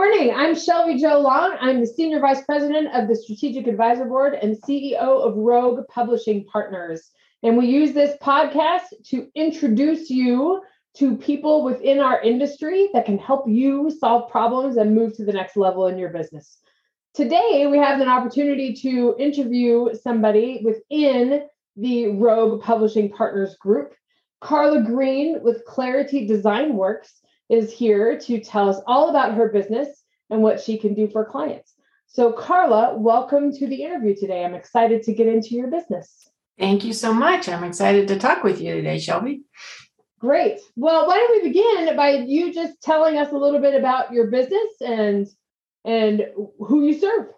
Morning. I'm Shelby Jo Long. I'm the Senior Vice President of the Strategic Advisor Board and CEO of Rogue Publishing Partners. And we use this podcast to introduce you to people within our industry that can help you solve problems and move to the next level in your business. Today, we have an opportunity to interview somebody within the Rogue Publishing Partners group. Carla Green with Clarity Design Works is here to tell us all about her business and what she can do for clients. So, Carla, welcome to the interview today. I'm excited to get into your business. Thank you so much. I'm excited to talk with you today, Shelby. Great. Well, why don't we begin by you just telling us a little bit about your business and and who you serve?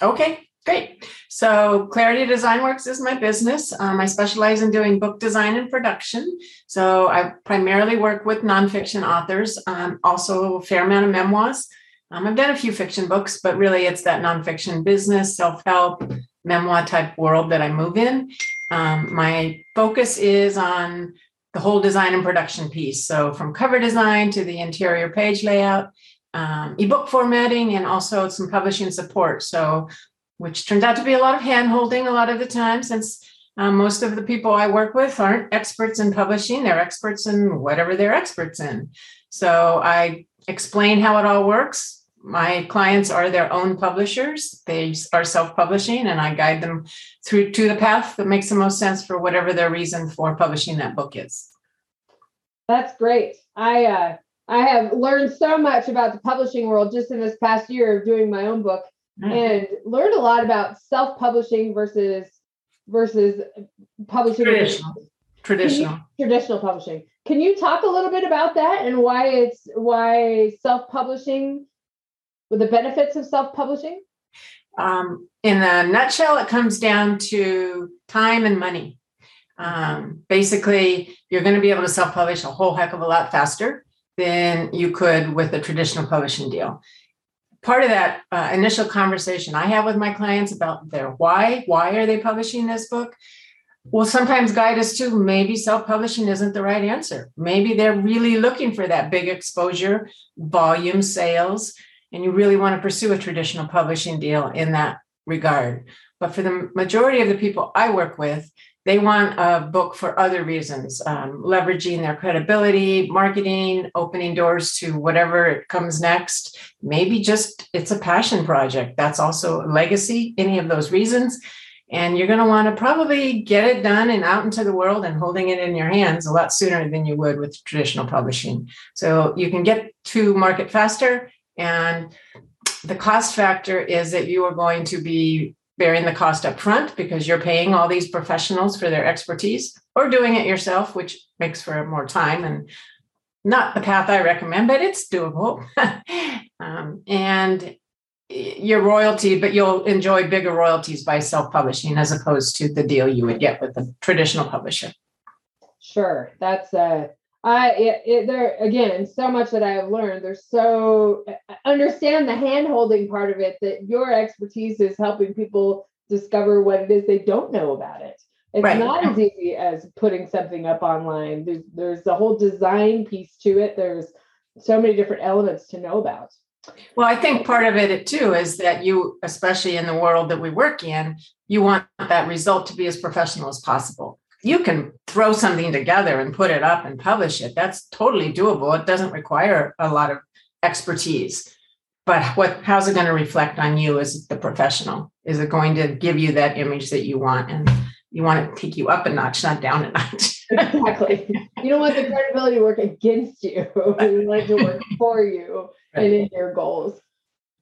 Okay. Great. So, Clarity Design Works is my business. Um, I specialize in doing book design and production. So, I primarily work with nonfiction authors, um, also a fair amount of memoirs. Um, I've done a few fiction books, but really it's that nonfiction business, self help, memoir type world that I move in. Um, my focus is on the whole design and production piece. So, from cover design to the interior page layout, um, ebook formatting, and also some publishing support. So, which turns out to be a lot of hand holding a lot of the time since um, most of the people I work with aren't experts in publishing, they're experts in whatever they're experts in. So I explain how it all works. My clients are their own publishers. They are self publishing, and I guide them through to the path that makes the most sense for whatever their reason for publishing that book is. That's great. I uh, I have learned so much about the publishing world just in this past year of doing my own book mm. and learned a lot about self-publishing versus versus publishing. Traditional. Traditional. You, traditional publishing. Can you talk a little bit about that and why it's why self-publishing with the benefits of self-publishing? Um, in a nutshell it comes down to time and money. Um, basically you're going to be able to self-publish a whole heck of a lot faster than you could with a traditional publishing deal part of that uh, initial conversation I have with my clients about their why, why are they publishing this book, will sometimes guide us to maybe self publishing isn't the right answer. Maybe they're really looking for that big exposure, volume sales, and you really want to pursue a traditional publishing deal in that regard. But for the majority of the people I work with, they want a book for other reasons, um, leveraging their credibility, marketing, opening doors to whatever comes next. Maybe just it's a passion project. That's also legacy, any of those reasons. And you're going to want to probably get it done and out into the world and holding it in your hands a lot sooner than you would with traditional publishing. So you can get to market faster. And the cost factor is that you are going to be bearing the cost up front because you're paying all these professionals for their expertise or doing it yourself which makes for more time and not the path i recommend but it's doable. Um, and your royalty but you'll enjoy bigger royalties by self-publishing as opposed to the deal you would get with a traditional publisher. Sure that's uh I it, it, there again so much that I have learned. There's so understand the hand holding part of it that your expertise is helping people discover what it is they don't know about it. It's right. not as easy as putting something up online. There's there's a whole design piece to it. There's so many different elements to know about. Well, I think part of it too is that you, especially in the world that we work in, you want that result to be as professional as possible you can throw something together and put it up and publish it. That's totally doable. It doesn't require a lot of expertise. But what how's it going to reflect on you as the professional? Is it going to give you that image that you want? And you want to take you up a notch, not down a notch. exactly. You don't want the credibility to work against you. You want it to work for you right. and in your goals.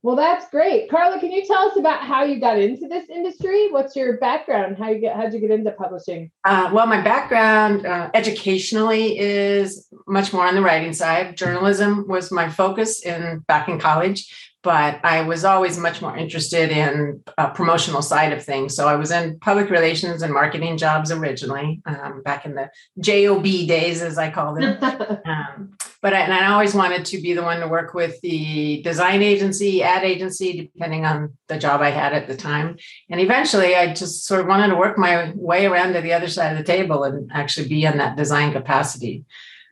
Well, that's great. Carla, can you tell us about how you got into this industry? What's your background? How you get how'd you get into publishing? Uh, well, my background uh, educationally is much more on the writing side. Journalism was my focus in back in college, but I was always much more interested in a promotional side of things. So I was in public relations and marketing jobs originally, um, back in the JOB days, as I call them. um, but I, and I always wanted to be the one to work with the design agency, ad agency, depending on the job I had at the time. And eventually, I just sort of wanted to work my way around to the other side of the table and actually be in that design capacity.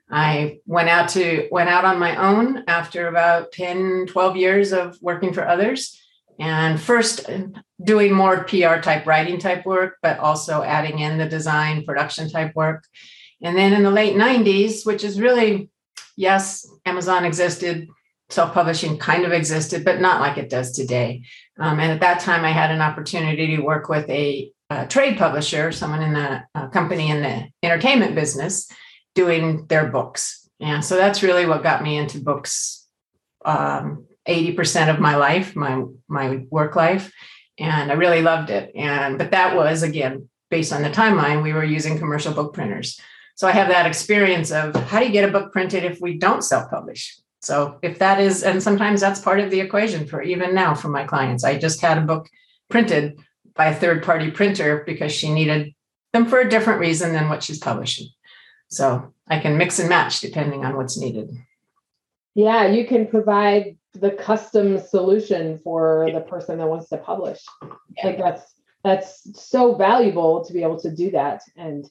I went out to went out on my own after about 10, 12 years of working for others. And first uh, doing more PR type writing type work, but also adding in the design production type work. And then in the late 90s, which is really, yes, Amazon existed, self publishing kind of existed, but not like it does today. Um, and at that time, I had an opportunity to work with a, a trade publisher, someone in the company in the entertainment business doing their books. And so that's really what got me into books. Um, 80% of my life, my my work life, and I really loved it. And but that was again based on the timeline we were using commercial book printers. So I have that experience of how do you get a book printed if we don't self-publish? So if that is, and sometimes that's part of the equation for even now for my clients. I just had a book printed by a third-party printer because she needed them for a different reason than what she's publishing. So I can mix and match depending on what's needed. Yeah, you can provide the custom solution for the person that wants to publish. Yeah. Like that's that's so valuable to be able to do that and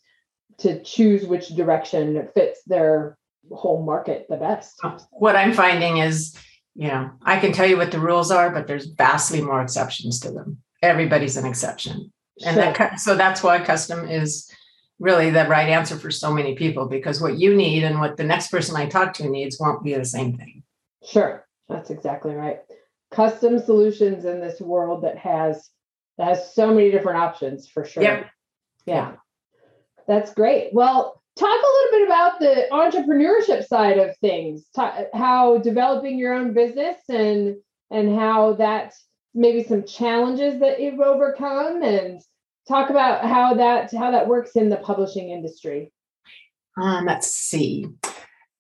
to choose which direction fits their whole market the best. Uh, what I'm finding is, you know, I can tell you what the rules are, but there's vastly more exceptions to them. Everybody's an exception. And sure. that so that's why custom is really the right answer for so many people because what you need and what the next person I talk to needs won't be the same thing. Sure, that's exactly right. Custom solutions in this world that has that has so many different options for sure. Yep. Yeah. That's great. Well, talk a little bit about the entrepreneurship side of things. How developing your own business and and how that maybe some challenges that you've overcome and talk about how that how that works in the publishing industry. Um, let's see.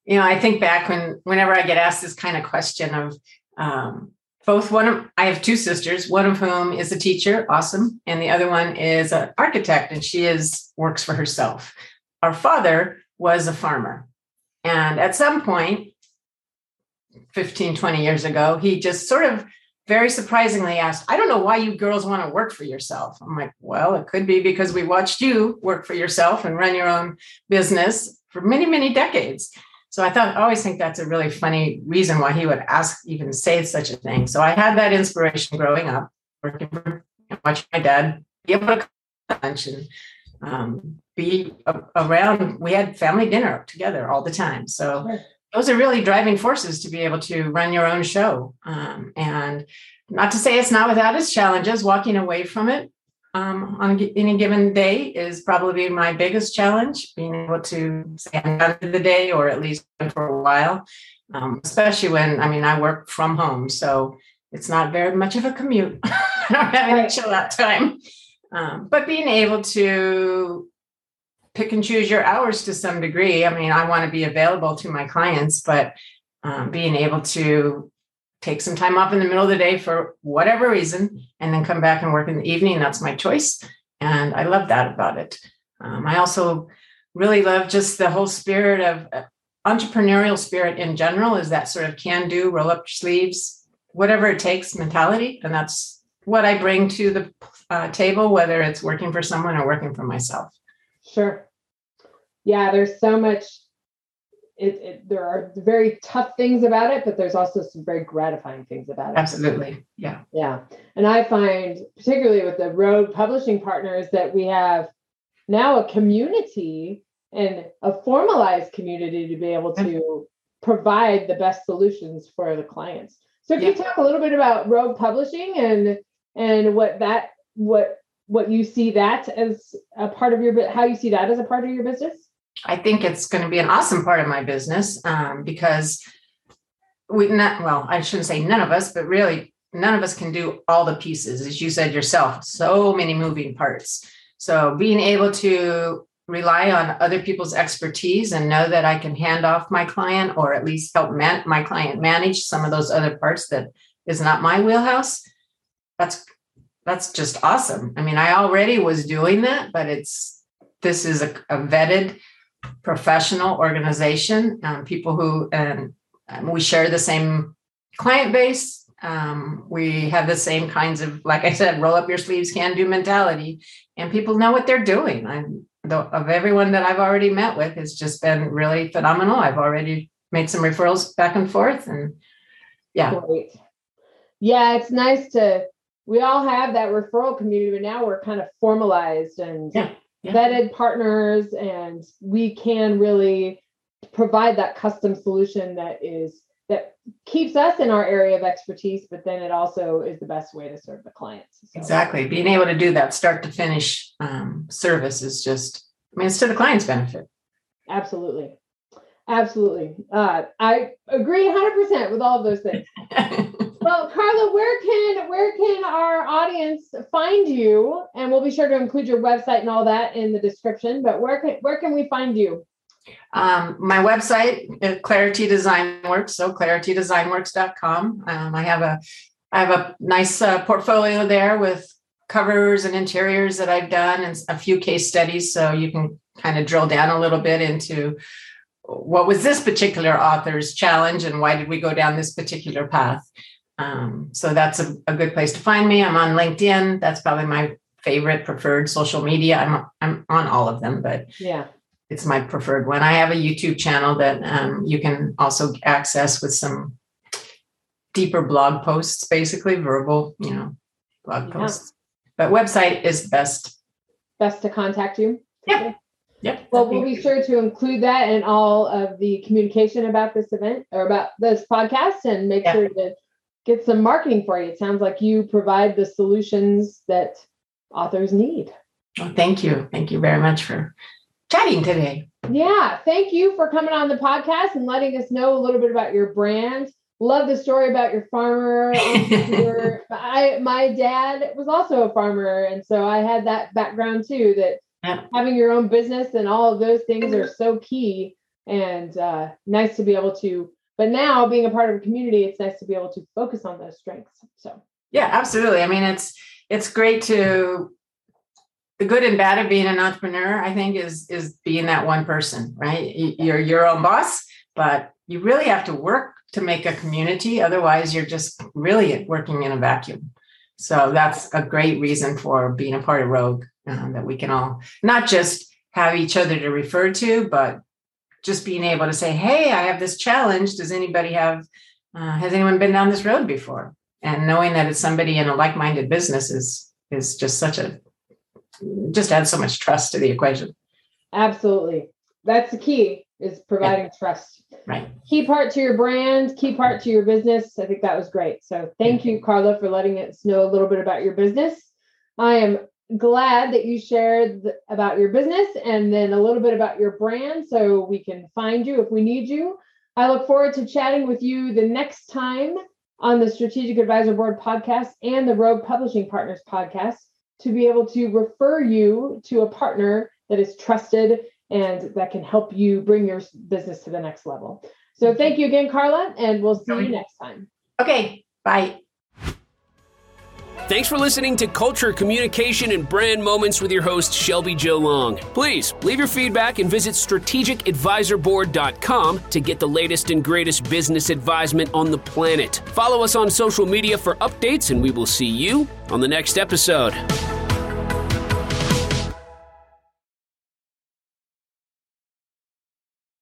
You know, I think back when whenever I get asked this kind of question of um, both one of I have two sisters, one of whom is a teacher, awesome, and the other one is an architect, and she is works for herself. Our father was a farmer, and at some point, 15, 20 years ago, he just sort of very surprisingly asked, I don't know why you girls want to work for yourself. I'm like, well, it could be because we watched you work for yourself and run your own business for many, many decades. So I thought, I always think that's a really funny reason why he would ask, even say such a thing. So I had that inspiration growing up, working for, watching my dad be able to lunch and um, be around. We had family dinner together all the time. So those are really driving forces to be able to run your own show. Um, and not to say it's not without its challenges, walking away from it um, on any given day is probably my biggest challenge, being able to say I'm done for the day or at least for a while, um, especially when, I mean, I work from home. So it's not very much of a commute. I don't have any chill out time. Um, but being able to pick and choose your hours to some degree. I mean, I want to be available to my clients, but um, being able to take some time off in the middle of the day for whatever reason and then come back and work in the evening, that's my choice. And I love that about it. Um, I also really love just the whole spirit of uh, entrepreneurial spirit in general is that sort of can do, roll up your sleeves, whatever it takes mentality. And that's what I bring to the uh, table, whether it's working for someone or working for myself. Sure yeah, there's so much. It, it, there are very tough things about it, but there's also some very gratifying things about it. Absolutely. Yeah. Yeah. And I find, particularly with the Rogue publishing partners, that we have now a community and a formalized community to be able to provide the best solutions for the clients. So can yeah. you talk a little bit about Rogue Publishing and and what that what what you see that as a part of your how you see that as a part of your business? I think it's going to be an awesome part of my business um, because we not well, I shouldn't say none of us, but really none of us can do all the pieces, as you said yourself, so many moving parts. So being able to rely on other people's expertise and know that I can hand off my client or at least help man- my client manage some of those other parts that is not my wheelhouse. That's that's just awesome. I mean, I already was doing that, but it's this is a, a vetted professional organization, um, people who and um, we share the same client base. Um, we have the same kinds of, like I said, roll up your sleeves, can do mentality, and people know what they're doing. I, the, of everyone that I've already met with has just been really phenomenal. I've already made some referrals back and forth, and yeah, Great. Yeah, it's nice to. We all have that referral community, but now we're kind of formalized and Yeah, yeah. vetted partners, and we can really provide that custom solution that is that keeps us in our area of expertise, but then it also is the best way to serve the clients. So- exactly. Being able to do that start to finish um, service is just, I mean, it's to the client's benefit. Absolutely. Absolutely. Uh, I agree 100% with all of those things. Well, Carla, where can where can our audience find you? And we'll be sure to include your website and all that in the description. But where can where can we find you? Um, my website, uh, Clarity Design Works, so claritydesignworks.com. Um, I have a I have a nice uh, portfolio there with covers and interiors that I've done and a few case studies, so you can kind of drill down a little bit into what was this particular author's challenge and why did we go down this particular path. Um, so that's a, a good place to find me. I'm on LinkedIn. That's probably my favorite preferred social media. I'm I'm on all of them, but Yeah. it's my preferred one. I have a YouTube channel that um, you can also access with some deeper blog posts, basically verbal, you know, blog Yeah. posts. But website is best. Best to contact you. Yep. Yep. Well, we'll be sure to include that in all of the communication about this event or about this podcast and make Yeah. sure to get some marketing for you. It sounds like you provide the solutions that authors need. Well, thank you. Thank you very much for chatting today. Yeah, thank you for coming on the podcast and letting us know a little bit about your brand. Love the story about your farmer. I my dad was also a farmer, and so I had that background too. That Yeah. having your own business and all of those things are so key, and uh, nice to be able to. But now, being a part of a community, it's nice to be able to focus on those strengths. So Yeah, absolutely. I mean, it's it's great to the good and bad of being an entrepreneur. I think is is being that one person, right? You're your own boss, but you really have to work to make a community. Otherwise, you're just really working in a vacuum. So that's a great reason for being a part of Rogue um, that we can all not just have each other to refer to, but just being able to say, "Hey, I have this challenge. Does anybody have? Uh, has anyone been down this road before?" and knowing that it's somebody in a like-minded business is is just such a just adds so much trust to the equation absolutely, that's the key is providing trust. right key part to your brand, key part to your business. I think that was great. So thank you, Carla, for letting us know a little bit about your business. I am glad that you shared about your business and then a little bit about your brand so we can find you if we need you. I look forward to chatting with you the next time on the Strategic Advisor Board podcast and the Rogue Publishing Partners podcast to be able to refer you to a partner that is trusted and that can help you bring your business to the next level. So thank you again, Carla, and we'll see you next time. okay bye Thanks for listening to Culture, Communication, and Brand Moments with your host, Shelby Jo Long. Please leave your feedback and visit strategicadvisorboard.com to get the latest and greatest business advisement on the planet. Follow us on social media for updates, and we will see you on the next episode.